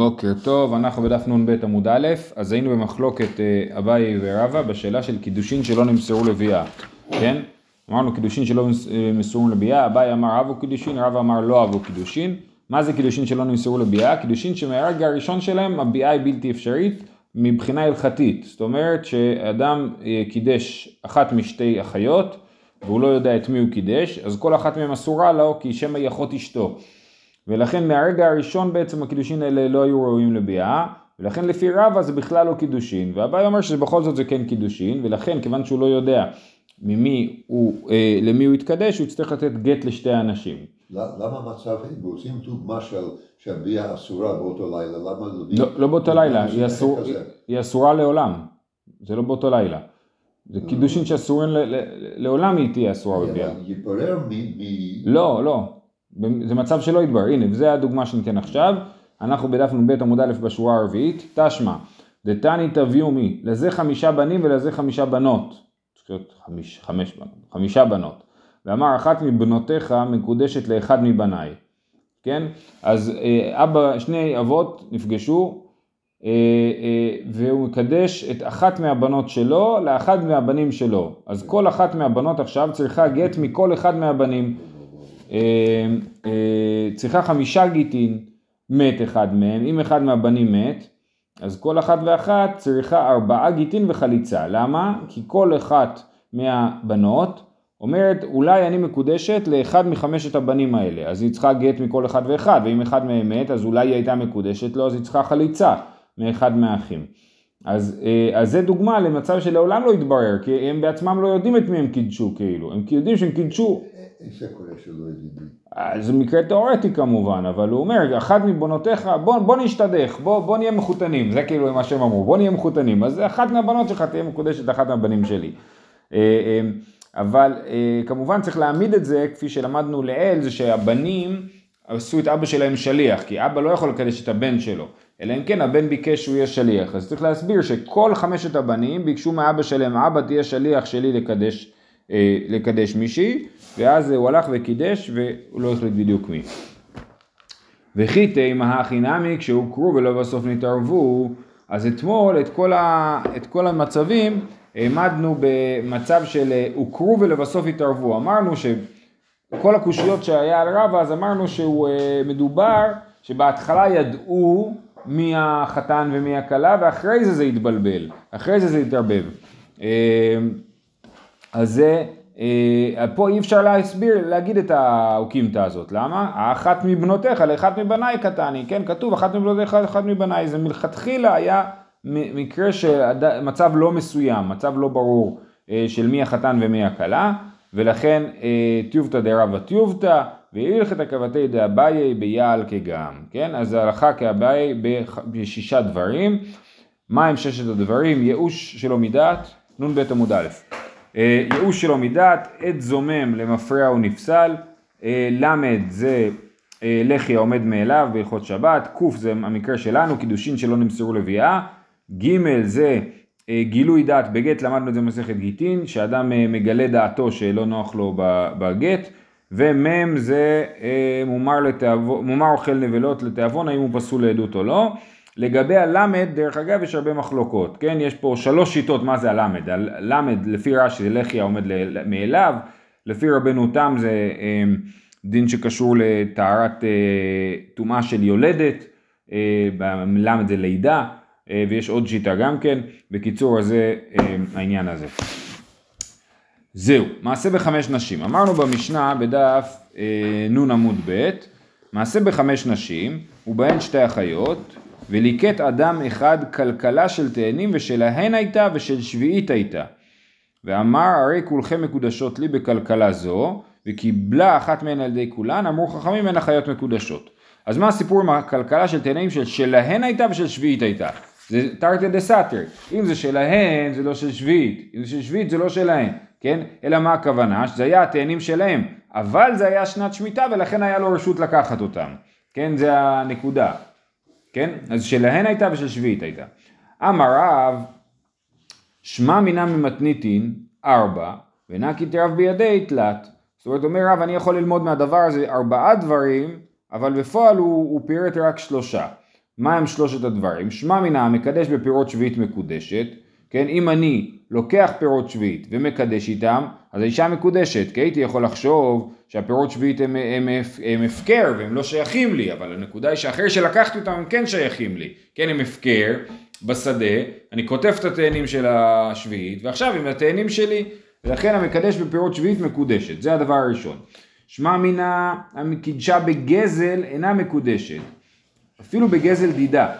בוקר טוב, אנחנו בדף נ"ב עמוד א', אז היינו במחלוקת אה, אביי ורבא בשאלה של קידושין שלא נמסרו לביאה, כן? אמרנו קידושין שלא נמסרו אה, לביאה, אביי אמר הוו קידושין, רבא אמר לא הוו קידושין. מה זה קידושין שלא נמסרו לביאה? קידושין שמהרגע הראשון שלהם הביאה היא בלתי אפשרית מבחינה הלכתית. זאת אומרת שאדם אה, קידש אחת משתי אחיות והוא לא יודע את מי הוא קידש, אז כל אחת מהן אסורה לו כי שמא היא אחות אשתו. ולכן מהרגע הראשון בעצם הקידושין האלה לא היו ראויים לביאה, ולכן לפי רבא זה בכלל לא קידושין, והבאי אומר שבכל זאת זה כן קידושין, ולכן כיוון שהוא לא יודע ממי הוא, אה, למי הוא התקדש, הוא יצטרך לתת גט לשתי האנשים. למה מצב, רוצים דוגמה של שהביאה אסורה באותו לילה, למה לא, לא באותו לילה, היא, אסור, היא, היא אסורה לעולם, זה לא באותו לילה. זה קידושין שאסורים לעולם היא תהיה אסורה בביאה. יתברר מ... לא, לא. זה מצב שלא יתברר, הנה, וזה הדוגמה שניתן עכשיו, אנחנו בדף נ"ב עמוד א' בשורה הרביעית, תשמע, דתני תביאו מי, לזה חמישה בנים ולזה חמישה בנות, צריך להיות חמיש, חמש בנות, חמישה בנות, ואמר אחת מבנותיך מקודשת לאחד מבניי, כן? אז אה, אבא, שני אבות נפגשו, אה, אה, והוא מקדש את אחת מהבנות שלו לאחד מהבנים שלו, אז כל אחת מהבנות עכשיו צריכה גט מכל אחד מהבנים. אה, אה, צריכה חמישה גיטין, מת אחד מהם, אם אחד מהבנים מת, אז כל אחת ואחת צריכה ארבעה גיטין וחליצה. למה? כי כל אחת מהבנות אומרת, אולי אני מקודשת לאחד מחמשת הבנים האלה, אז היא צריכה גט מכל אחד ואחד, ואם אחד מהם מת, אז אולי היא הייתה מקודשת לו, אז היא צריכה חליצה מאחד מהאחים. אז, אה, אז זה דוגמה למצב שלעולם לא יתברר, כי הם בעצמם לא יודעים את מי הם קידשו כאילו, הם יודעים שהם קידשו איך זה קורה שלא יודעים? זה מקרה תיאורטי כמובן, אבל הוא אומר, אחת מבנותיך, בוא, בוא נשתדך, בוא, בוא נהיה מחותנים, זה כאילו מה שהם אמרו, בוא נהיה מחותנים, אז אחת מהבנות שלך תהיה מקודשת אחת מהבנים שלי. אה, אה, אבל אה, כמובן צריך להעמיד את זה, כפי שלמדנו לעיל, זה שהבנים עשו את אבא שלהם שליח, כי אבא לא יכול לקדש את הבן שלו, אלא אם כן הבן ביקש שהוא יהיה שליח, אז צריך להסביר שכל חמשת הבנים ביקשו מאבא שלהם, אבא תהיה שליח שלי לקדש, לקדש מישהי, ואז הוא הלך וקידש והוא לא החליט בדיוק מי. וכי תימא הכי נמי כשהוכרו ולא בסוף נתערבו, אז אתמול את כל, ה, את כל המצבים העמדנו במצב של הוכרו ולבסוף התערבו. אמרנו שכל הקושיות שהיה על רבא אז אמרנו שהוא אה, מדובר שבהתחלה ידעו מי החתן ומי הכלה ואחרי זה זה התבלבל, אחרי זה זה התערבב. אז זה אה, פה אי אפשר להסביר, להגיד את האוקימתא הזאת, למה? האחת מבנותיך לאחת מבניי קטני, כן? כתוב אחת מבנותיך לאחת מבניי, זה מלכתחילה היה מקרה של מצב לא מסוים, מצב לא ברור אה, של מי החתן ומי הכלה, ולכן אה, טיובתא דרבא טיובתא, והלכתא כבתי דאביי ביעל כגם, כן? אז ההלכה כאביי בשישה דברים. מה הם ששת הדברים? ייאוש שלא מדעת, נ"ב עמוד א'. אה, ייאוש שלו מדעת, עת זומם למפרע הוא נפסל, אה, למד זה אה, לחי העומד מאליו בהלכות שבת, קוף זה המקרה שלנו, קידושין שלא נמסרו לביאה, ג' זה גילוי דעת בגט, למדנו את זה במסכת גיטין, שאדם מגלה דעתו שלא נוח לו בגט, ומ' זה מומר, לתאבו, מומר אוכל נבלות לתיאבון, האם הוא פסול לעדות או לא. לגבי הלמד, דרך אגב, יש הרבה מחלוקות, כן? יש פה שלוש שיטות מה זה הלמד. הלמד, לפי רש"י, זה לחי העומד מאליו, לפי רבנו תם זה אה, דין שקשור לטהרת אה, טומאה של יולדת, אה, בלמד זה לידה, אה, ויש עוד שיטה גם כן. בקיצור, אז זה העניין הזה. זהו, מעשה בחמש נשים. אמרנו במשנה בדף נ עמוד ב', מעשה בחמש נשים, ובהן שתי אחיות, וליקט אדם אחד כלכלה של תאנים ושלהן הייתה ושל שביעית הייתה. ואמר הרי כולכם מקודשות לי בכלכלה זו, וקיבלה אחת מהן על ידי כולן, אמרו חכמים הן החיות מקודשות. אז מה הסיפור עם הכלכלה של תאנים של שלהן הייתה ושל שביעית הייתה? זה תרתי דה סאטר, אם זה שלהן זה לא של שביעית, אם זה של שביעית זה לא שלהן, כן? אלא מה הכוונה? שזה היה התאנים שלהם, אבל זה היה שנת שמיטה ולכן היה לו רשות לקחת אותם, כן? זה הנקודה. כן? אז שלהן הייתה ושל שביעית הייתה. אמר רב, שמע מינה ממתניתין ארבע, ונקי תרב בידי תלת. זאת אומרת, אומר רב, אני יכול ללמוד מהדבר הזה ארבעה דברים, אבל בפועל הוא, הוא פירט רק שלושה. מה הם שלושת הדברים? שמע מינה המקדש בפירות שביעית מקודשת, כן, אם אני לוקח פירות שביעית ומקדש איתם, אז האישה מקודשת, כי הייתי יכול לחשוב שהפירות שביעית הם, הם, הם, הם הפקר והם לא שייכים לי, אבל הנקודה היא שאחרי שלקחתי אותם הם כן שייכים לי, כן, הם הפקר בשדה, אני קוטף את התאנים של השביעית, ועכשיו הם התאנים שלי, ולכן המקדש בפירות שביעית מקודשת, זה הדבר הראשון. שמע מינה המקידשה בגזל אינה מקודשת, אפילו בגזל דידה,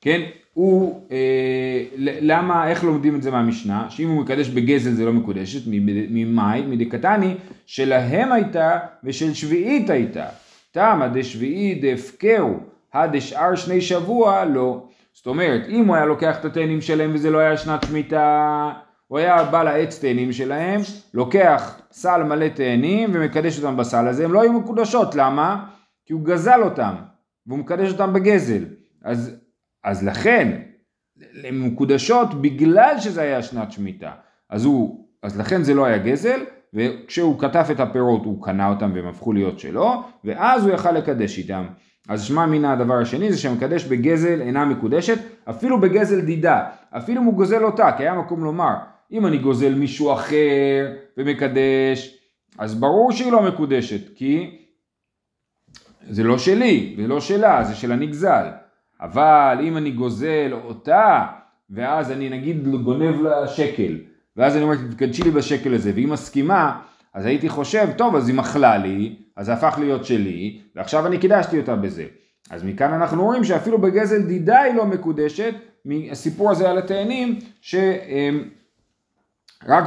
כן, הוא, אה, למה, איך לומדים את זה מהמשנה? שאם הוא מקדש בגזל זה לא מקודשת, ממאי, מדקתני, שלהם הייתה ושל שביעית הייתה. תמה דשביעית דהפקרו, הדשאר שני שבוע, לא. זאת אומרת, אם הוא היה לוקח את התאנים שלהם וזה לא היה שנת שמיטה, הוא היה בא לעץ תאנים שלהם, לוקח סל מלא תאנים ומקדש אותם בסל הזה, הם לא היו מקודשות, למה? כי הוא גזל אותם, והוא מקדש אותם בגזל. אז אז לכן, הן מקודשות בגלל שזה היה שנת שמיטה. אז, הוא, אז לכן זה לא היה גזל, וכשהוא כתב את הפירות הוא קנה אותם והם הפכו להיות שלו, ואז הוא יכל לקדש איתם. אז שמע מן הדבר השני זה שמקדש בגזל אינה מקודשת, אפילו בגזל דידה, אפילו אם הוא גוזל אותה, כי היה מקום לומר, אם אני גוזל מישהו אחר ומקדש, אז ברור שהיא לא מקודשת, כי זה לא שלי, זה לא שלה, זה של הנגזל. אבל אם אני גוזל אותה, ואז אני נגיד גונב לה שקל, ואז אני אומר, תקדשי לי בשקל הזה, והיא מסכימה, אז הייתי חושב, טוב, אז היא מחלה לי, אז זה הפך להיות שלי, ועכשיו אני קידשתי אותה בזה. אז מכאן אנחנו רואים שאפילו בגזל דידה היא לא מקודשת, מהסיפור הזה על התאנים, שרק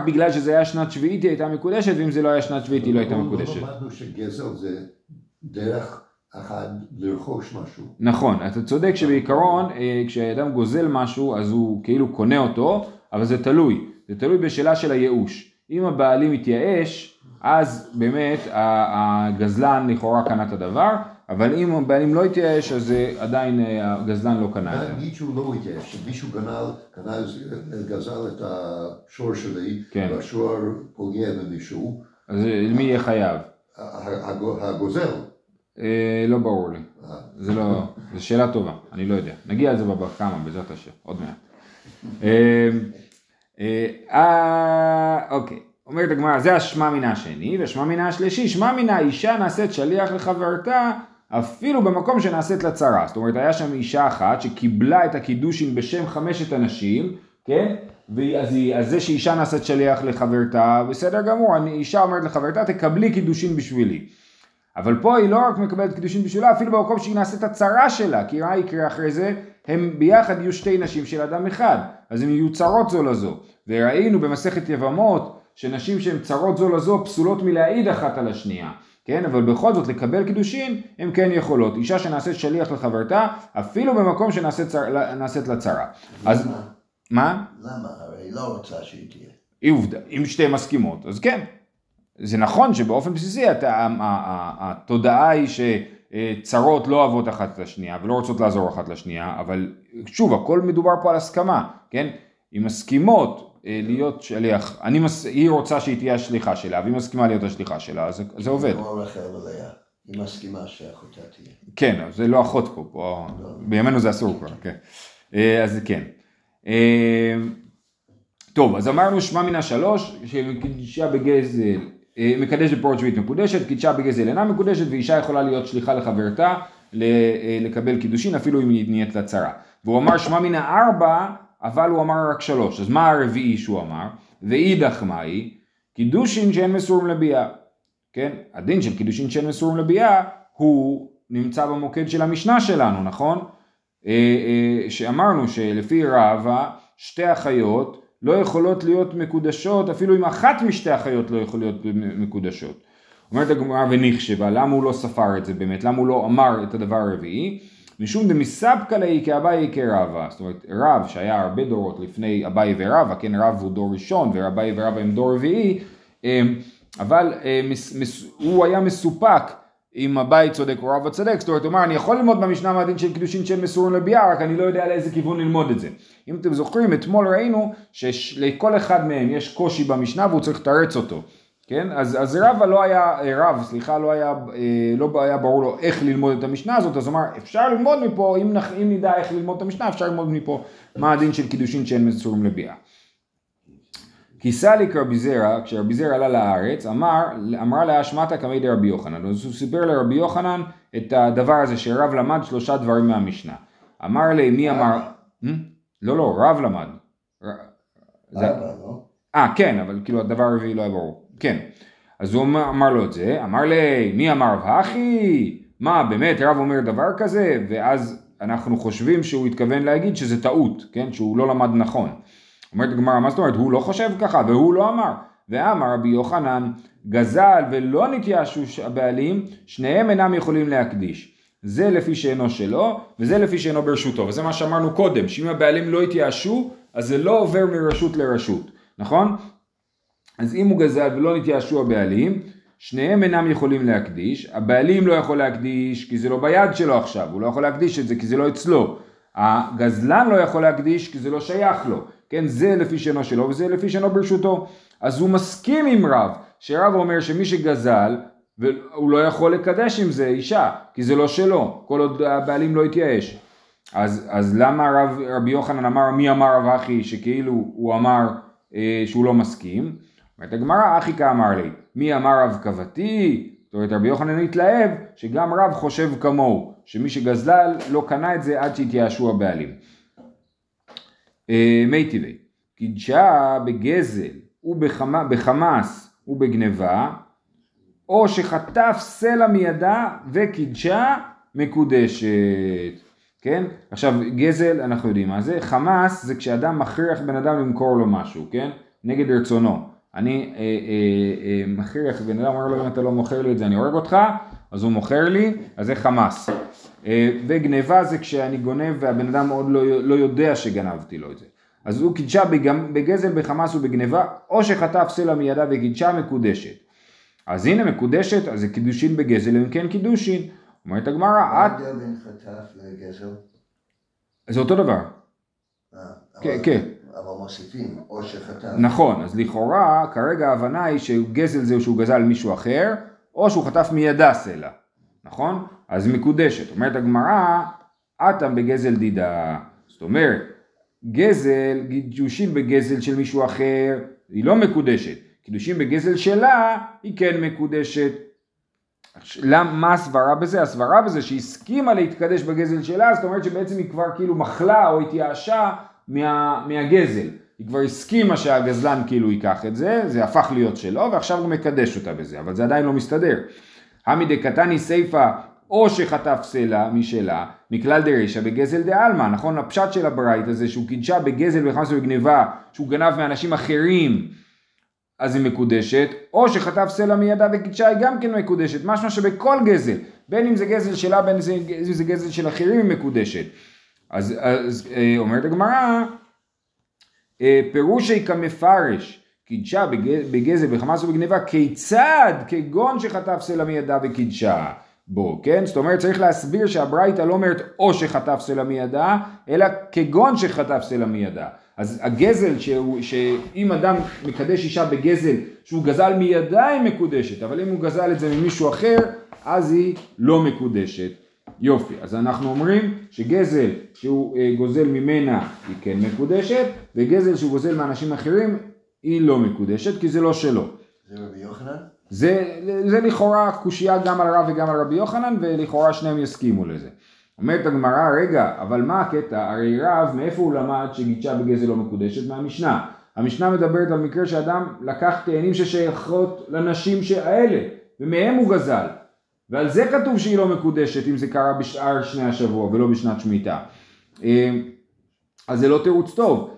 בגלל שזה היה שנת שביעית היא הייתה מקודשת, ואם זה לא היה שנת שביעית היא לא הייתה מקודשת. למדנו שגזל זה דרך אחד לרכוש משהו. נכון, אתה צודק שבעיקרון אה, כשאדם גוזל משהו אז הוא כאילו קונה אותו, אבל זה תלוי, זה תלוי בשאלה של הייאוש. אם הבעלים מתייאש, אז באמת הגזלן לכאורה קנה את הדבר, אבל אם הבעלים לא התייאש אז עדיין אה, הגזלן לא קנה. נגיד שהוא לא התייאש, מישהו גנל, גזל את השור שלי, כן. והשור פוגע במישהו. אז מי יהיה חייב? הגוזל. אה, לא ברור לי. זה לא, זו שאלה טובה, אני לא יודע. נגיע לזה בבא קמא בעזרת השם, עוד מעט. אה, אה, אה, אוקיי, אומרת הגמרא, זה השמע מינה השני, והשמע מינה השלישי, שמע מינה אישה נעשית שליח לחברתה אפילו במקום שנעשית לה צרה. זאת אומרת, היה שם אישה אחת שקיבלה את הקידושין בשם חמשת אנשים, כן? אז זה שאישה נעשית שליח לחברתה, בסדר גמור, אישה אומרת לחברתה, תקבלי קידושין בשבילי. אבל פה היא לא רק מקבלת קידושין בשבילה, אפילו במקום שהיא נעשית הצרה שלה, כי מה יקרה אחרי זה? הם ביחד יהיו שתי נשים של אדם אחד, אז הם יהיו צרות זו לזו. וראינו במסכת יבמות, שנשים שהן צרות זו לזו פסולות מלהעיד אחת על השנייה. כן, אבל בכל זאת לקבל קידושין הן כן יכולות. אישה שנעשית שליח לחברתה, אפילו במקום שנעשית צר, לה צרה. אז... מה? למה? הרי היא לא רוצה שהיא תהיה. היא עובדה, אם שתיהן מסכימות, אז כן. זה נכון שבאופן בסיסי אתה, התודעה היא שצרות לא אוהבות אחת את השנייה ולא רוצות לעזור אחת לשנייה, אבל שוב, הכל מדובר פה על הסכמה, כן? אם מסכימות אה, להיות שליח, אני מס... היא רוצה שהיא תהיה השליחה שלה, והיא מסכימה להיות השליחה שלה, אז זה עובד. היא מסכימה שאחותה תהיה. כן, זה לא אחות פה, פה לא. בימינו זה אסור כבר, כן. אה, אז כן. אה, טוב, אז אמרנו שמע מן השלוש, שמקדישה בגזל אה, מקדש בפורט שביעית מקודשת, קידשה בגזל אינה מקודשת, ואישה יכולה להיות שליחה לחברתה אה, לקבל קידושין אפילו אם היא נהיית לה צרה. והוא אמר שמע מן הארבע, אבל הוא אמר רק שלוש. אז מה הרביעי שהוא אמר? ואידך מהי? קידושין שאין מסורים לביאה. כן? הדין של קידושין שאין מסורים לביאה הוא נמצא במוקד של המשנה שלנו, נכון? אה, שאמרנו שלפי רבא שתי אחיות לא יכולות להיות מקודשות, אפילו אם אחת משתי החיות לא יכולות להיות מקודשות. אומרת הגמרא ונחשבה, למה הוא לא ספר את זה באמת? למה הוא לא אמר את הדבר הרביעי? משום דמסבקא ליה כאביי כרבא, זאת אומרת רב שהיה הרבה דורות לפני אביי ורבא, כן רב הוא דור ראשון ואביי ורבא הם דור רביעי, אמ, אבל אמ, הוא היה מסופק אם הבית צודק או רב הצדק, זאת אומרת, הוא אמר, אני יכול ללמוד במשנה מהדין של קידושין של מסורים לביאה, רק אני לא יודע לאיזה כיוון ללמוד את זה. אם אתם זוכרים, אתמול ראינו שלכל אחד מהם יש קושי במשנה והוא צריך לתרץ אותו. כן? אז, אז רבא לא היה, רב, סליחה, לא היה, לא היה ברור לו איך ללמוד את המשנה הזאת, אז הוא אמר, אפשר ללמוד מפה, אם, נח, אם נדע איך ללמוד את המשנה, אפשר ללמוד מפה מה הדין של קידושין שאין מסורים לביאה. כי סליק רבי זרע, כשרבי זרע עלה לארץ, אמר, אמרה לה אשמתה כמי דרבי יוחנן. אז הוא סיפר לרבי יוחנן את הדבר הזה שרב למד שלושה דברים מהמשנה. אמר לי, מי אמר... לא, לא, רב למד. לא? אה, כן, אבל כאילו הדבר הרביעי לא היה ברור. כן. אז הוא אמר לו את זה, אמר לי, מי אמר אחי? מה, באמת רב אומר דבר כזה? ואז אנחנו חושבים שהוא התכוון להגיד שזה טעות, כן? שהוא לא למד נכון. אומרת הגמרא, מה זאת אומרת? הוא לא חושב ככה, והוא לא אמר. ואמר רבי יוחנן, גזל ולא נתייאשו הבעלים, שניהם אינם יכולים להקדיש. זה לפי שאינו שלו, וזה לפי שאינו ברשותו. וזה מה שאמרנו קודם, שאם הבעלים לא התייאשו, אז זה לא עובר מרשות לרשות, נכון? אז אם הוא גזל ולא נתייאשו הבעלים, שניהם אינם יכולים להקדיש, הבעלים לא יכול להקדיש כי זה לא ביד שלו עכשיו, הוא לא יכול להקדיש את זה כי זה לא אצלו. הגזלן לא יכול להקדיש כי זה לא שייך לו. כן, זה לפי שאינו שלו וזה לפי שאינו ברשותו. אז הוא מסכים עם רב, שרב אומר שמי שגזל, והוא לא יכול לקדש עם זה אישה, כי זה לא שלו, כל עוד הבעלים לא התייאש. אז, אז למה רב, רבי יוחנן אמר מי אמר רב אחי שכאילו הוא אמר אה, שהוא לא מסכים? אומרת הגמרא אחי כאמר לי מי אמר רב כבתי? זאת אומרת רבי יוחנן התלהב שגם רב חושב כמוהו שמי שגזלל לא קנה את זה עד שהתייאשו הבעלים. אה, מי טבעי, קידשה בגזל ובחמאס ובגניבה, או שחטף סלע מידה וקידשה מקודשת. כן? עכשיו גזל אנחנו יודעים מה זה, חמאס זה כשאדם מכריח בן אדם למכור לו משהו, כן? נגד רצונו. אני אה, אה, אה, מכריח בן אדם, אומר לו אם אתה לא מוכר לי את זה אני הורג אותך, אז הוא מוכר לי, אז זה חמאס. אה, וגניבה זה כשאני גונב והבן אדם עוד לא, לא יודע שגנבתי לו את זה. אז הוא קידשה בגזל, בחמאס ובגניבה, או שחטף סלע מידה וקידשה מקודשת. אז הנה מקודשת, אז זה קידושין בגזל, אם כן קידושין. אומרת הגמרא, את... מה ההבדל בין חטף לגזל? זה אותו דבר. אה, כן, כן. אבל מוסיפים, או שחטף. נכון, אז לכאורה, כרגע ההבנה היא שגזל זה שהוא גזל מישהו אחר, או שהוא חטף מידה סלע. נכון? אז מקודשת. אומרת הגמרא, אטם בגזל דידה. זאת אומרת, גזל, גידושין בגזל של מישהו אחר, היא לא מקודשת. קידושין בגזל שלה, היא כן מקודשת. למה, מה הסברה בזה? הסברה בזה שהיא הסכימה להתקדש בגזל שלה, זאת אומרת שבעצם היא כבר כאילו מחלה או התייאשה מה, מהגזל. היא כבר הסכימה שהגזלן כאילו ייקח את זה, זה הפך להיות שלו, ועכשיו הוא מקדש אותה בזה, אבל זה עדיין לא מסתדר. המי דקתני סיפה או שחטף סלע משלה, מכלל דרישא בגזל דעלמא, נכון? הפשט של הברייתא הזה שהוא קידשה בגזל וחמאס ובגניבה, שהוא גנב מאנשים אחרים, אז היא מקודשת, או שחטף סלע מידה וקידשה היא גם כן מקודשת, משמע שבכל גזל, בין אם זה גזל שלה, בין אם זה גזל של אחרים היא מקודשת. אז, אז אה, אומרת הגמרא, אה, פירושי כמפרש, קידשה בגזל בחמאס ובגניבה, כיצד כגון שחטף סלע מידה וקידשה. בו, כן? זאת אומרת צריך להסביר שהברייתא לא אומרת או שחטף סלע מידה, אלא כגון שחטף סלע מידה. אז הגזל, שהוא, שאם אדם מקדש אישה בגזל שהוא גזל מידה היא מקודשת, אבל אם הוא גזל את זה ממישהו אחר, אז היא לא מקודשת. יופי, אז אנחנו אומרים שגזל שהוא אה, גוזל ממנה היא כן מקודשת, וגזל שהוא גוזל מאנשים אחרים היא לא מקודשת, כי זה לא שלו. זה רבי יוחנן? זה, זה לכאורה קושייה גם על רב וגם על רבי יוחנן, ולכאורה שניהם יסכימו לזה. אומרת הגמרא, רגע, אבל מה הקטע? הרי רב, מאיפה הוא למד שגידשה בגזל לא מקודשת? מהמשנה. המשנה מדברת על מקרה שאדם לקח תאנים ששייכות לנשים האלה, ומהם הוא גזל. ועל זה כתוב שהיא לא מקודשת, אם זה קרה בשאר שני השבוע ולא בשנת שמיטה. אה, אז זה לא תירוץ טוב.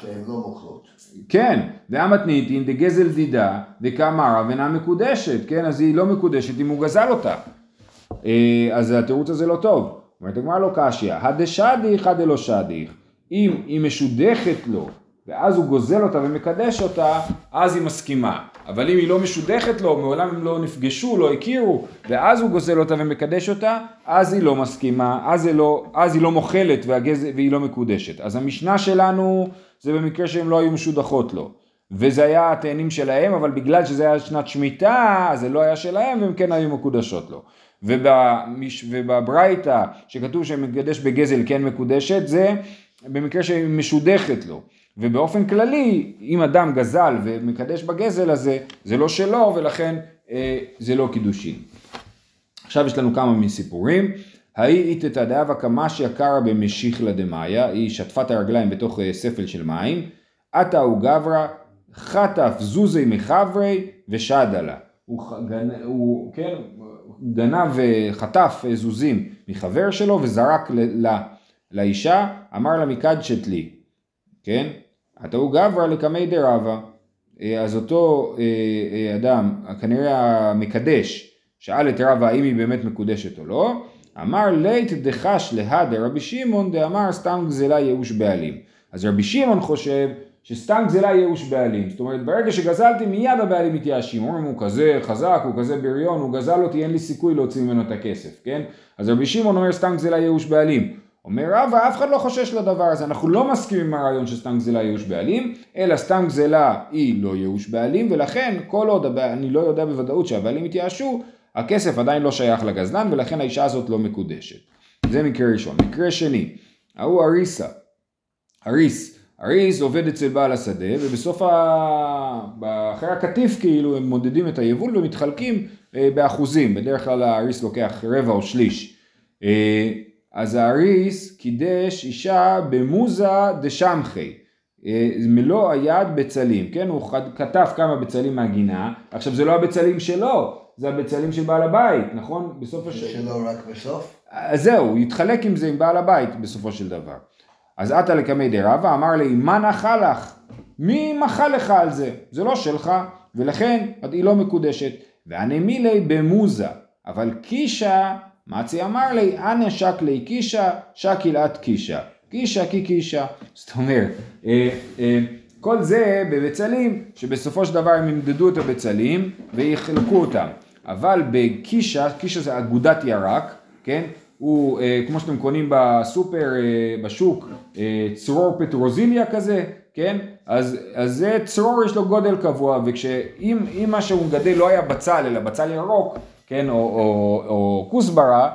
שהן לא מוכרות. כן, והמתניתין דגזל דידה דקאמרה ואינה מקודשת, כן, אז היא לא מקודשת אם הוא גזל אותה. אה, אז התירוץ הזה לא טוב. אומרת הגמרא לא קשיא, הדשדיך הדלא שדיך. אם היא משודכת לו ואז הוא גוזל אותה ומקדש אותה, אז היא מסכימה. אבל אם היא לא משודכת לו, מעולם הם לא נפגשו, לא הכירו, ואז הוא גוזל אותה ומקדש אותה, אז היא לא מסכימה, אז, לא, אז היא לא מוכלת והגז, והיא לא מקודשת. אז המשנה שלנו זה במקרה שהן לא היו משודחות לו. וזה היה התאנים שלהם, אבל בגלל שזה היה שנת שמיטה, זה לא היה שלהם, והם כן היו מקודשות לו. ובמש... ובברייתא, שכתוב שמקדש בגזל כן מקודשת, זה במקרה שהיא משודכת לו. ובאופן כללי, אם אדם גזל ומקדש בגזל הזה, זה לא שלו, ולכן אה, זה לא קידושין. עכשיו יש לנו כמה מסיפורים. ההיא איתתא דאבה קמשיה קרא במשיחלה דמאיה, היא שטפה את הרגליים בתוך אה, ספל של מים, עתה הוא גברא, חטף זוזי מחברי ושדה לה. הוא, גנ... הוא כן, גנב וחטף זוזים מחבר שלו וזרק ל... ל... לאישה, אמר לה מקדשת לי, כן? עתה הוא גברא לקמי דרבה. אה, אז אותו אה, אדם, כנראה המקדש, שאל את רבא האם היא באמת מקודשת או לא, אמר לית דחש להדה רבי שמעון דאמר סתם גזלה ייאוש בעלים. אז רבי שמעון חושב שסתם גזלה ייאוש בעלים. זאת אומרת ברגע שגזלתי מיד הבעלים מתייאשים. אומרים הוא כזה חזק, הוא כזה בריון, הוא גזל אותי, אין לי סיכוי להוציא ממנו את הכסף, כן? אז רבי שמעון אומר סתם גזלה ייאוש בעלים. אומר רבא, אף אחד לא חושש לדבר הזה, אנחנו לא מסכימים עם הרעיון שסתם גזלה ייאוש בעלים, אלא סתם גזלה היא לא ייאוש בעלים, ולכן כל עוד אני לא יודע בוודאות שהבעלים יתייאשו, הכסף עדיין לא שייך לגזלן ולכן האישה הזאת לא מקודשת. זה מקרה ראשון. מקרה שני, ההוא אריסה, אריס, אריס עובד אצל בעל השדה ובסוף, ה... אחרי הקטיף כאילו הם מודדים את היבול ומתחלקים אה, באחוזים, בדרך כלל האריס לוקח רבע או שליש. אה, אז האריס קידש אישה במוזה דשמחי. אה, מלוא היד בצלים, כן? הוא כתב כמה בצלים מהגינה, עכשיו זה לא הבצלים שלו, זה הבצלים של בעל הבית, נכון? בסוף הש... שלו רק בסוף? אז זהו, הוא יתחלק עם זה עם בעל הבית בסופו של דבר. אז עתה לקמי דרבה אמר לי, מה נחה לך? מי מחה לך על זה? זה לא שלך, ולכן היא לא מקודשת. ואני מילי במוזה, אבל קישה, מצי אמר לי, אנא שק לי קישה, שקיל את קישה. קישה כי קישה. זאת אומרת, אה, אה, כל זה בבצלים, שבסופו של דבר הם ימדדו את הבצלים ויחלקו אותם. אבל בקישה, קישה זה אגודת ירק, כן? הוא, אה, כמו שאתם קונים בסופר, אה, בשוק, אה, צרור פטרוזיליה כזה, כן? אז, אז זה צרור יש לו גודל קבוע, וכשאם מה שהוא מגדל לא היה בצל, אלא בצל ירוק, כן? או, או, או כוסברה,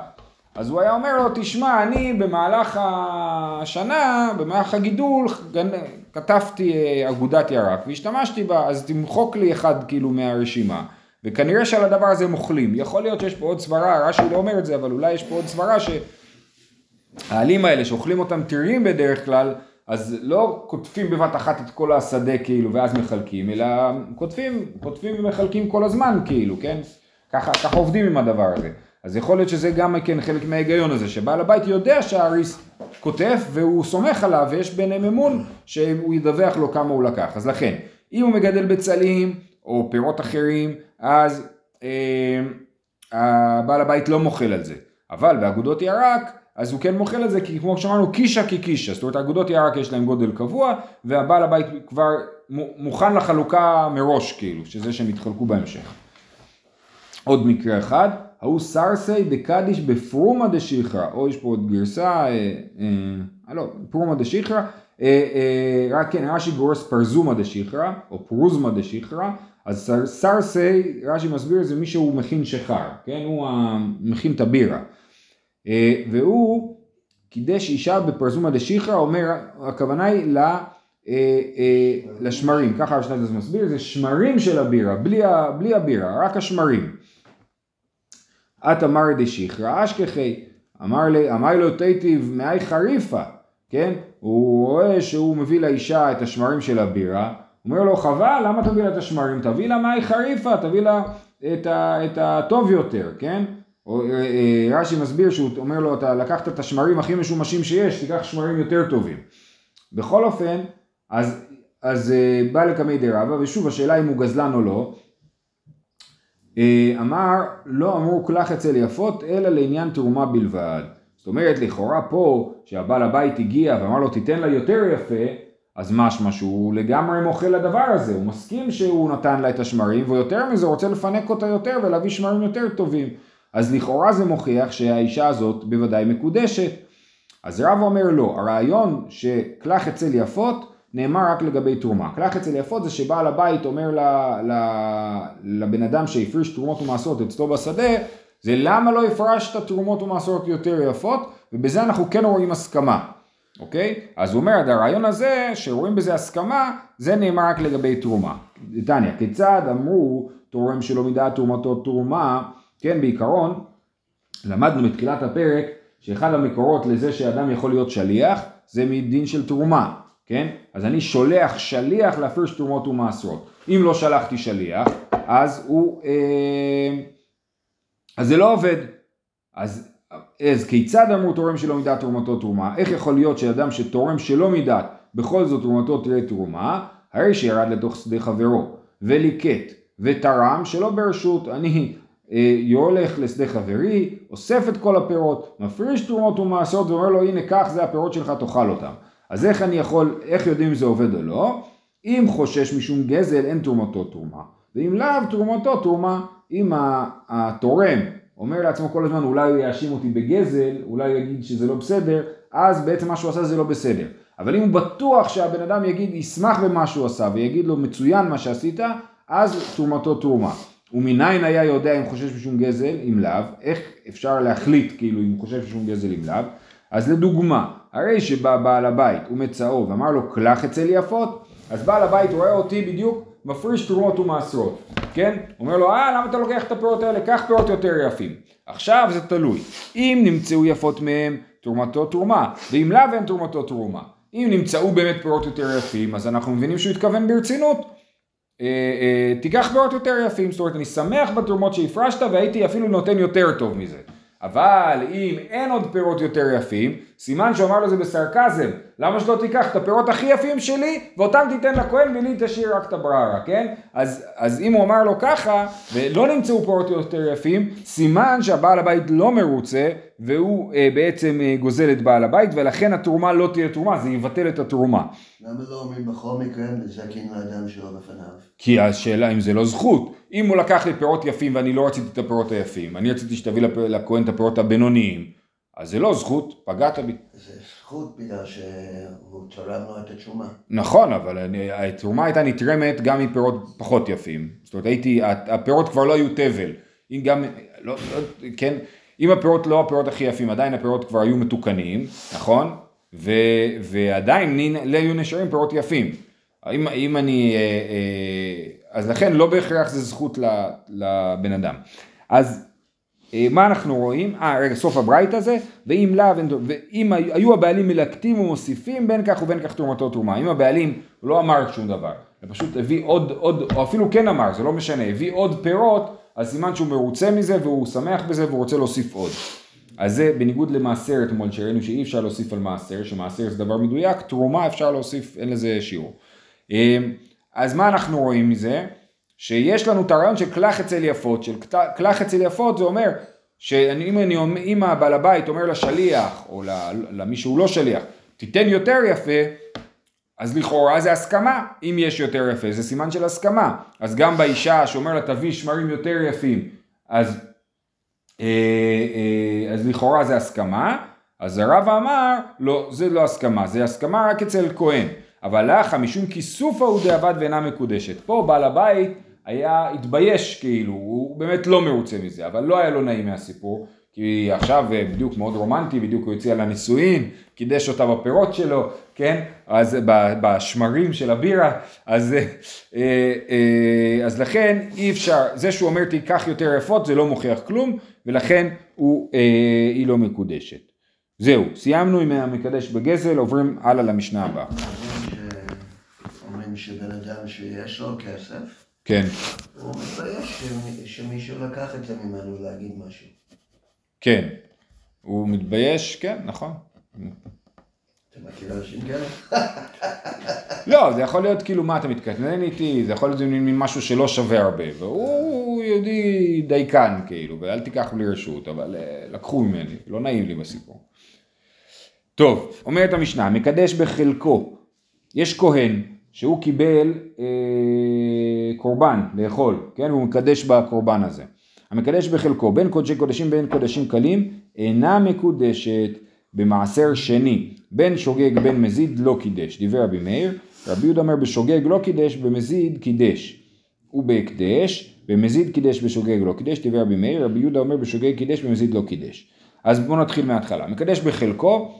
אז הוא היה אומר לו, תשמע, אני במהלך השנה, במהלך הגידול, כתבתי אגודת ירק והשתמשתי בה, אז תמחוק לי אחד כאילו מהרשימה. וכנראה שעל הדבר הזה הם אוכלים. יכול להיות שיש פה עוד סברה, רש"י לא אומר את זה, אבל אולי יש פה עוד סברה שהעלים האלה שאוכלים אותם טריים בדרך כלל, אז לא קוטפים בבת אחת את כל השדה כאילו ואז מחלקים, אלא קוטפים, קוטפים ומחלקים כל הזמן כאילו, כן? ככה, ככה עובדים עם הדבר הזה. אז יכול להיות שזה גם כן חלק מההיגיון הזה, שבעל הבית יודע שהאריס כותף והוא סומך עליו ויש ביניהם אמון שהוא ידווח לו כמה הוא לקח. אז לכן, אם הוא מגדל בצלים או פירות אחרים, אז אה, בעל הבית לא מוחל על זה. אבל באגודות ירק, אז הוא כן מוחל על זה, כי כמו שאמרנו, קישה כקישה. זאת אומרת, אגודות ירק יש להם גודל קבוע, והבעל הבית כבר מוכן לחלוקה מראש, כאילו, שזה שהם יתחלקו בהמשך. עוד מקרה אחד, ההוא סרסי דקדיש בפרומה דשיחרא, או יש פה עוד גרסה, אה, אה, לא, פרומה דשיחרא, אה, אה, רק כן, רש"י גורס פרזומה דשיחרא, או פרוזמה דשיחרא, אז סרסי, רש"י מסביר, זה מי שהוא מכין שחר, כן? הוא מכין את הבירה. אה, והוא קידש אישה בפרזומה דשיחרא, אומר, הכוונה היא ל... אה, אה, לשמרים, ככה הרשנת הזה מסביר, זה שמרים של הבירה, בלי הבירה, רק השמרים. את אמר דשיחרא אשכחי, אמר לי, אמר לו תיטיב מאי חריפה, כן? הוא רואה שהוא מביא לאישה את השמרים של הבירה, אומר לו חבל, למה תביא לה את השמרים? תביא לה מאי חריפה, תביא לה את, ה, את הטוב יותר, כן? אה, אה, רש"י מסביר שהוא אומר לו, אתה לקחת את השמרים הכי משומשים שיש, תיקח שמרים יותר טובים. בכל אופן, אז, אז אה, בא לקמי די רבא, ושוב השאלה אם הוא גזלן או לא, אמר לא אמרו קלח אצל יפות אלא לעניין תרומה בלבד. זאת אומרת לכאורה פה שהבעל הבית הגיע ואמר לו תיתן לה יותר יפה אז משמע שהוא לגמרי מוחה לדבר הזה, הוא מסכים שהוא נתן לה את השמרים ויותר מזה הוא רוצה לפנק אותה יותר ולהביא שמרים יותר טובים. אז לכאורה זה מוכיח שהאישה הזאת בוודאי מקודשת. אז רב אומר לא, הרעיון שקלח אצל יפות נאמר רק לגבי תרומה. קלח אצל יפות זה שבעל הבית אומר ל, ל, לבן אדם שהפריש תרומות ומעשרות אצלו בשדה, זה למה לא הפרשת תרומות ומעשרות יותר יפות, ובזה אנחנו כן רואים הסכמה, אוקיי? אז הוא אומר, הרעיון הזה, שרואים בזה הסכמה, זה נאמר רק לגבי תרומה. דתניא, כיצד אמרו תורם שלא מדעת תרומתו תרומה, כן, בעיקרון, למדנו בתחילת הפרק, שאחד המקורות לזה שאדם יכול להיות שליח, זה מדין של תרומה, כן? אז אני שולח שליח להפריש תרומות ומעשרות. אם לא שלחתי שליח, אז הוא... אה, אז זה לא עובד. אז, אז כיצד אמרו תורם שלא מדעת תרומתו תרומה? איך יכול להיות שאדם שתורם שלא מדעת, בכל זאת תרומתו תראה תרומה? הרי שירד לתוך שדה חברו, וליקט, ותרם שלא ברשות, אני אה, הולך לשדה חברי, אוסף את כל הפירות, מפריש תרומות ומעשרות ואומר לו הנה קח זה הפירות שלך תאכל אותם. אז איך אני יכול, איך יודעים אם זה עובד או לא? אם חושש משום גזל אין תרומתו תרומה, ואם לאו תרומתו תרומה, אם התורם אומר לעצמו כל הזמן אולי הוא יאשים אותי בגזל, אולי הוא יגיד שזה לא בסדר, אז בעצם מה שהוא עשה זה לא בסדר. אבל אם הוא בטוח שהבן אדם יגיד, ישמח במה שהוא עשה ויגיד לו מצוין מה שעשית, אז תרומתו תרומה. ומניין היה יודע אם חושש משום גזל, אם לאו, איך אפשר להחליט כאילו אם חושש משום גזל, אם לאו, אז לדוגמה, הרי שבא בעל הבית ומצאו ואמר לו קלח אצל יפות, אז בעל הבית רואה אותי בדיוק מפריש תרומות ומעשרות, כן? אומר לו, אה, למה אתה לוקח את הפירות האלה? קח פירות יותר יפים. עכשיו זה תלוי. אם נמצאו יפות מהם, תרומתו תרומה, ואם לאו אין תרומתו תרומה. אם נמצאו באמת פירות יותר יפים, אז אנחנו מבינים שהוא התכוון ברצינות. אה, אה, תיקח פירות יותר יפים, זאת אומרת אני שמח בתרומות שהפרשת והייתי אפילו נותן יותר טוב מזה. אבל אם אין עוד פירות יותר יפים, סימן שהוא אמר לו זה בסרקזם, למה שלא תיקח את הפירות הכי יפים שלי ואותם תיתן לכהן ולי תשאיר רק את הבררה, כן? אז, אז אם הוא אמר לו ככה ולא נמצאו פירות יותר יפים, סימן שהבעל הבית לא מרוצה והוא אה, בעצם אה, גוזל את בעל הבית ולכן התרומה לא תהיה תרומה, זה יבטל את התרומה. למה לא אומרים בכל מקרה נזקין לאדם שלא לפניו? כי השאלה אם זה לא זכות. אם הוא לקח לי פירות יפים ואני לא רציתי את הפירות היפים, אני רציתי שתביא לכהן את הפירות הבינוניים, אז זה לא זכות, פגעת בי. זה זכות בגלל שהוא תרם לו את התרומה. נכון, אבל אני, התרומה הייתה נתרמת גם מפירות פחות יפים. זאת אומרת, הייתי, הפירות כבר לא היו תבל. אם גם, לא, לא, כן, אם הפירות לא הפירות הכי יפים, עדיין הפירות כבר היו מתוקנים, נכון? ו, ועדיין לא היו נשארים פירות יפים. אם, אם אני, אה, אה, אז לכן לא בהכרח זה זכות לבן אדם. אז אה, מה אנחנו רואים? אה, רגע, סוף הברייט הזה, ואם לאו, ואם היו הבעלים מלקטים ומוסיפים בין כך ובין כך תרומתו תרומה. אם הבעלים לא אמר שום דבר, הוא פשוט הביא עוד, עוד, או אפילו כן אמר, זה לא משנה, הביא עוד פירות, אז סימן שהוא מרוצה מזה והוא שמח בזה והוא רוצה להוסיף עוד. אז זה בניגוד למעשר אתמול שראינו שאי אפשר להוסיף על מעשר, שמעשר זה דבר מדויק, תרומה אפשר להוסיף, אין לזה שיעור. אז מה אנחנו רואים מזה? שיש לנו את הרעיון של קלח אצל יפות, של קלח אצל יפות זה אומר שאם אני, אם הבעל הבית אומר לשליח או למי שהוא לא שליח, תיתן יותר יפה, אז לכאורה זה הסכמה, אם יש יותר יפה, זה סימן של הסכמה. אז גם באישה שאומר לה תביא שמרים יותר יפים, אז, אה, אה, אז לכאורה זה הסכמה, אז הרב אמר, לא, זה לא הסכמה, זה הסכמה רק אצל כהן. אבל לך משום כיסופה הוא דאבד ואינה מקודשת. פה בעל הבית היה, התבייש כאילו, הוא באמת לא מרוצה מזה, אבל לא היה לו נעים מהסיפור, כי עכשיו אה, בדיוק מאוד רומנטי, בדיוק הוא הציע לה נישואין, קידש אותה בפירות שלו, כן? אז בשמרים של הבירה, אז, אה, אה, אז לכן אי אפשר, זה שהוא אומר תיקח יותר יפות זה לא מוכיח כלום, ולכן הוא, היא לא מקודשת. זהו, סיימנו עם המקדש בגזל, עוברים הלאה למשנה הבאה. שבן אדם שיש לו כסף, כן. הוא מתבייש שמישהו לקח את זה ממנו להגיד משהו. כן. הוא מתבייש, כן, נכון. אתה מכיר אנשים כאלה? לא, זה יכול להיות כאילו, מה אתה מתקטנן איתי, זה יכול להיות משהו שלא שווה הרבה, והוא יהודי דייקן כאילו, ואל תיקח לי רשות, אבל אה, לקחו ממני, לא נעים לי בסיפור. טוב, אומרת המשנה, מקדש בחלקו, יש כהן שהוא קיבל אה, קורבן לאכול, כן? והוא מקדש בקורבן הזה. המקדש בחלקו בין קודשי קודשים בין קודשים קלים אינה מקודשת במעשר שני בין שוגג בין מזיד לא קידש. דיבר רבי מאיר רבי יהודה אומר בשוגג לא קידש, במזיד קידש. ובהקדש, במזיד קידש בשוגג לא קידש, טבעי רבי מאיר, רבי יהודה אומר בשוגג קידש, במזיד לא קידש. אז בואו נתחיל מההתחלה. מקדש בחלקו,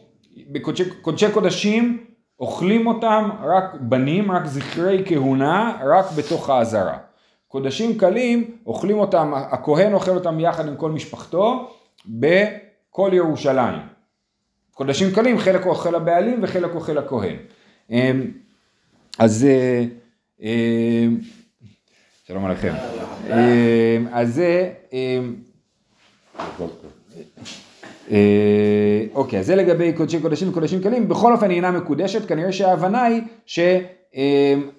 בקודשי קודשים אוכלים אותם רק בנים, רק זכרי כהונה, רק בתוך העזרה. קודשים קלים, אוכלים אותם, הכהן אוכל אותם יחד עם כל משפחתו בכל ירושלים. קודשים קלים, חלק אוכל הבעלים וחלק אוכל הכהן. אמ, אז אה, אמ, שלום עליכם. אמ, אז זה אה, אוקיי, אז זה לגבי קודשי קודשים וקודשים קלים, בכל אופן היא אינה מקודשת, כנראה שההבנה היא ש,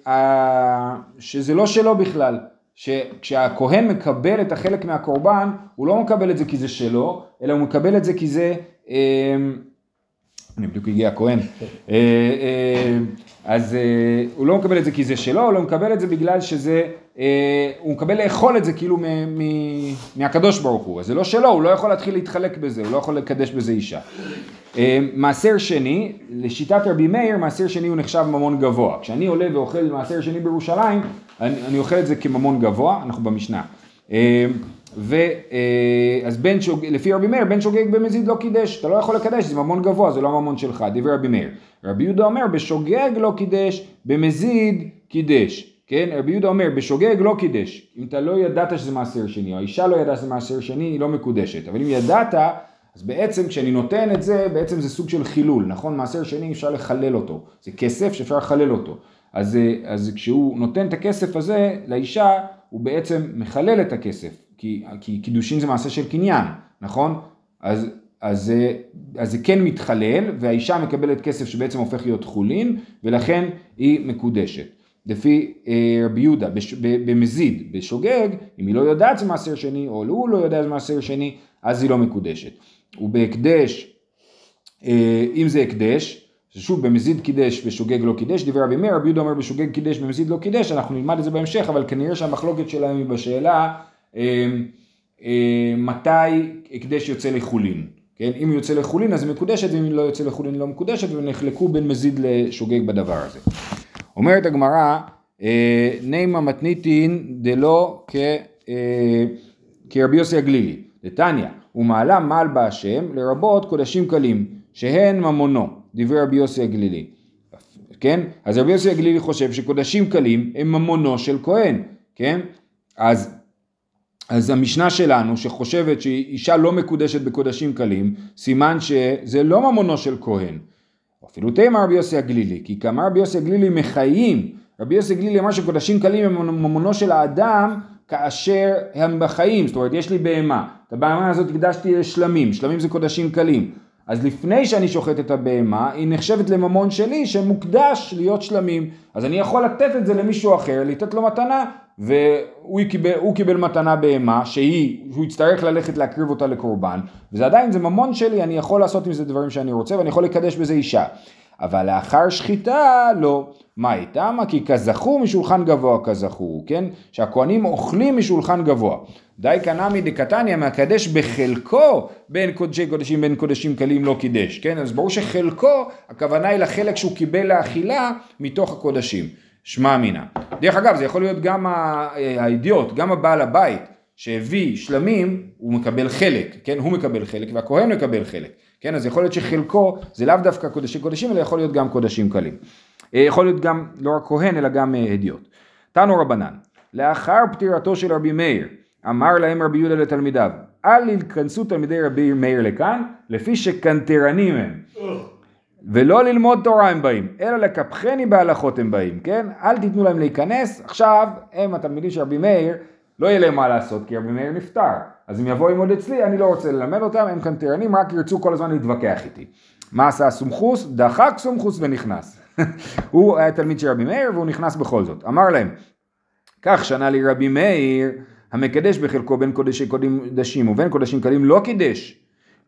אה, שזה לא שלו בכלל, שכשהכהן מקבל את החלק מהקורבן, הוא לא מקבל את זה כי זה שלו, אלא הוא מקבל את זה כי זה, אה, אני בדיוק הגיע הכהן, אז הוא לא מקבל את זה כי זה שלו, הוא לא מקבל את זה בגלל שזה אה, הוא מקבל לאכול את זה כאילו מהקדוש ברוך הוא, אז זה לא שלו, הוא לא יכול להתחיל להתחלק בזה, הוא לא יכול לקדש בזה אישה. אה, מעשר שני, לשיטת רבי מאיר, מעשר שני הוא נחשב ממון גבוה. כשאני עולה ואוכל מעשר שני בירושלים, אני, אני אוכל את זה כממון גבוה, אנחנו במשנה. אה, ו... אז בן שוגג, לפי רבי מאיר, בן שוגג במזיד לא קידש, אתה לא יכול לקדש, זה ממון גבוה, זה לא ממון שלך, דברי רבי מאיר. רבי יהודה אומר, בשוגג לא קידש, במזיד קידש. כן, רבי יהודה אומר, בשוגג לא קידש. אם אתה לא ידעת שזה מעשר שני, או האישה לא ידעה שזה מעשר שני, היא לא מקודשת. אבל אם ידעת, אז בעצם כשאני נותן את זה, בעצם זה סוג של חילול, נכון? מעשר שני אפשר לחלל אותו. זה כסף שאפשר לחלל אותו. אז, אז כשהוא נותן את הכסף הזה לאישה, הוא בעצם מחלל את הכסף. כי, כי קידושין זה מעשה של קניין, נכון? אז, אז, אז זה כן מתחלל, והאישה מקבלת כסף שבעצם הופך להיות חולין, ולכן היא מקודשת. לפי אה, רבי יהודה במזיד, בשוגג, אם היא לא יודעת זה מעשר שני, או הוא לא יודע זה מעשר שני, אז היא לא מקודשת. ובהקדש, אה, אם זה הקדש, שוב במזיד קידש בשוגג לא קידש, דיבר רבי מאיר, רבי יהודה אומר בשוגג קידש במזיד לא קידש, אנחנו נלמד את זה בהמשך, אבל כנראה שהמחלוקת שלהם היא בשאלה מתי הקדש יוצא לחולין. כן? אם הוא יוצא לחולין אז היא מקודשת, ואם היא לא יוצא לחולין היא לא מקודשת, ונחלקו בין מזיד לשוגג בדבר הזה. אומרת הגמרא, אה, נימה מתניתין דלא אה, כרבי יוסי הגלילי, דתניא, ומעלה מעל בהשם לרבות קודשים קלים, שהן ממונו, דברי רבי יוסי הגלילי. כן? אז רבי יוסי הגלילי חושב שקודשים קלים הם ממונו של כהן, כן? אז, אז המשנה שלנו שחושבת שאישה לא מקודשת בקודשים קלים, סימן שזה לא ממונו של כהן. אפילו תימא רבי יוסי הגלילי, כי כאמר רבי יוסי הגלילי מחיים, רבי יוסי הגלילי אמר שקודשים קלים הם ממונו של האדם כאשר הם בחיים, זאת אומרת יש לי בהמה, את הבהמה הזאת הקדשתי לשלמים, שלמים זה קודשים קלים, אז לפני שאני שוחט את הבהמה, היא נחשבת לממון שלי שמוקדש להיות שלמים. אז אני יכול לתת את זה למישהו אחר, לתת לו מתנה, והוא קיבל, קיבל מתנה בהמה, שהיא, שהוא יצטרך ללכת להקריב אותה לקורבן, וזה עדיין, זה ממון שלי, אני יכול לעשות עם זה דברים שאני רוצה, ואני יכול לקדש בזה אישה. אבל לאחר שחיטה, לא. מה איתם? כי כזכור משולחן גבוה כזכור, כן? שהכוהנים אוכלים משולחן גבוה. די קנמי דקתניא מהקדש בחלקו בין קודשי קודשים בין קודשים קלים לא קידש, כן? אז ברור שחלקו, הכוונה היא לחלק שהוא קיבל לאכילה מתוך הקודשים. שמע מינה. דרך אגב, זה יכול להיות גם האידיוט, גם הבעל הבית שהביא שלמים, הוא מקבל חלק, כן? הוא מקבל חלק והכהן מקבל חלק. כן, אז יכול להיות שחלקו זה לאו דווקא קודשי קודשים, אלא יכול להיות גם קודשים קלים. אה, יכול להיות גם לא רק כהן, אלא גם אה, הדיוט. תנו רבנן, לאחר פטירתו של רבי מאיר, אמר להם רבי יהודה לתלמידיו, אל ייכנסו תלמידי רבי מאיר לכאן, לפי שקנטרנים הם. ולא ללמוד תורה הם באים, אלא לקפחני בהלכות הם באים, כן? אל תיתנו להם להיכנס, עכשיו הם התלמידים של רבי מאיר, לא יהיה להם מה לעשות כי רבי מאיר נפטר. אז אם יבואו ללמוד אצלי, אני לא רוצה ללמד אותם, הם קנטרנים, רק ירצו כל הזמן להתווכח איתי. מה עשה הסומכוס? דחק סומכוס ונכנס. הוא היה תלמיד של רבי מאיר והוא נכנס בכל זאת. אמר להם, כך שנה לי רבי מאיר, המקדש בחלקו בין קודשי קודשים ובין קודשים קלים לא קידש.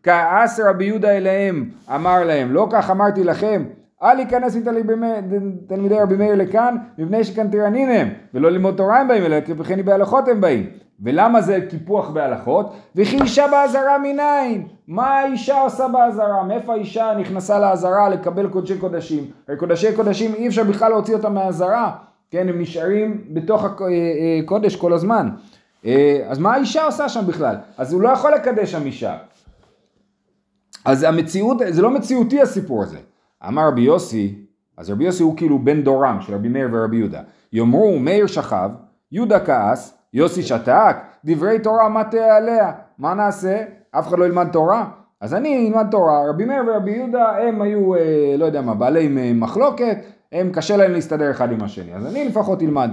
כעס רבי יהודה אליהם, אמר להם, לא כך אמרתי לכם, אל ייכנס מתלמידי רבי מאיר לכאן, מפני שקנטרנים הם, ולא ללמוד תורה הם באים, אלא כפי בהלכות הם באים. ולמה זה קיפוח בהלכות? וכי אישה באזהרה מניין? מה האישה עושה באזהרה? מאיפה האישה נכנסה לאזהרה לקבל קודשי קודשים? הרי קודשי קודשים אי אפשר בכלל להוציא אותם מהאזהרה, כן, הם נשארים בתוך הקודש כל הזמן. אז מה האישה עושה שם בכלל? אז הוא לא יכול לקדש שם אישה. אז המציאות, זה לא מציאותי הסיפור הזה. אמר רבי יוסי, אז רבי יוסי הוא כאילו בן דורם של רבי מאיר ורבי יהודה. יאמרו מאיר שכב, יהודה כעס, יוסי שתק, דברי תורה מה תעליה, מה נעשה? אף אחד לא ילמד תורה? אז אני אלמד תורה, רבי מאיר ורבי יהודה הם היו, אה, לא יודע מה, בעלי מחלוקת, הם קשה להם להסתדר אחד עם השני, אז אני לפחות אלמד.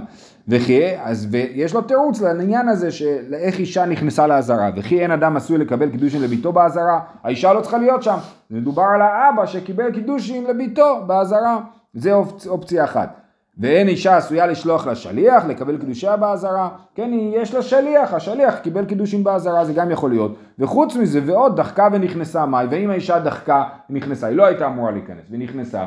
וכי, אז ויש לו תירוץ לעניין הזה של איך אישה נכנסה לעזרה, וכי אין אדם עשוי לקבל קידושין לביתו בעזרה, האישה לא צריכה להיות שם, מדובר על האבא שקיבל קידושין לביתו בעזרה, זה אופצ, אופציה אחת. ואין אישה עשויה לשלוח לשליח לקבל קידושיה באזהרה, כן, יש לה שליח, השליח קיבל קידושין באזהרה, זה גם יכול להיות. וחוץ מזה, ועוד דחקה ונכנסה מאי, ואם האישה דחקה ונכנסה, היא לא הייתה אמורה להיכנס, ונכנסה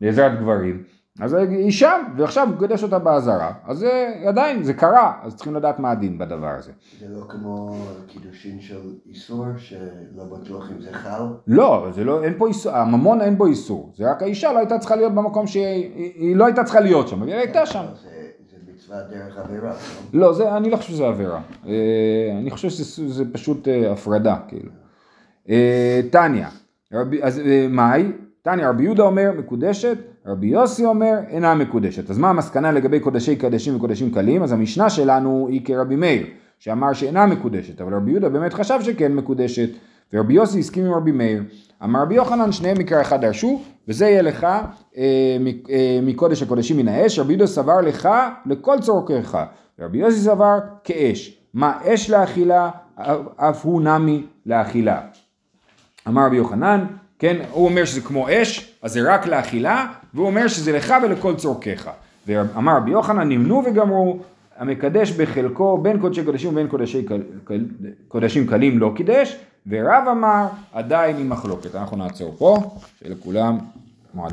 לעזרת גברים, אז היא שם, ועכשיו הוא קודש אותה באזהרה, אז זה עדיין, זה קרה, אז צריכים לדעת מה הדין בדבר הזה. זה לא כמו קידושין של איסור, שלא בטוח אם זה חל? לא, זה לא, אין פה איסור, הממון אין בו איסור, זה רק האישה לא הייתה צריכה להיות במקום שהיא, היא לא הייתה צריכה להיות שם, אבל היא הייתה שם. מצווה דרך עבירה, לא? לא, זה, אני לא חושב שזה עבירה, אה, אני חושב שזה פשוט אה, הפרדה, כאילו. טניה, אה, אז מאי? תניא רבי יהודה אומר מקודשת, רבי יוסי אומר אינה מקודשת. אז מה המסקנה לגבי קודשי קדשים וקודשים קלים? אז המשנה שלנו היא כרבי מאיר, שאמר שאינה מקודשת, אבל רבי יהודה באמת חשב שכן מקודשת, ורבי יוסי הסכים עם רבי מאיר. אמר רבי יוחנן שניהם מקרא אחד דרשו, וזה יהיה לך אה, אה, מקודש הקודשים מן האש, רבי יהודה סבר לך לכל צורכך, ורבי יוסי סבר כאש. מה אש לאכילה, אף הוא נמי לאכילה. אמר רבי יוחנן, כן, הוא אומר שזה כמו אש, אז זה רק לאכילה, והוא אומר שזה לך ולכל צורכך. ואמר רבי יוחנן, נמנו וגמרו, המקדש בחלקו בין קודשי קודשים ובין קודשי קודשים קלים לא קידש, ורב אמר עדיין עם מחלוקת. אנחנו נעצור פה, שיהיה לכולם מועדים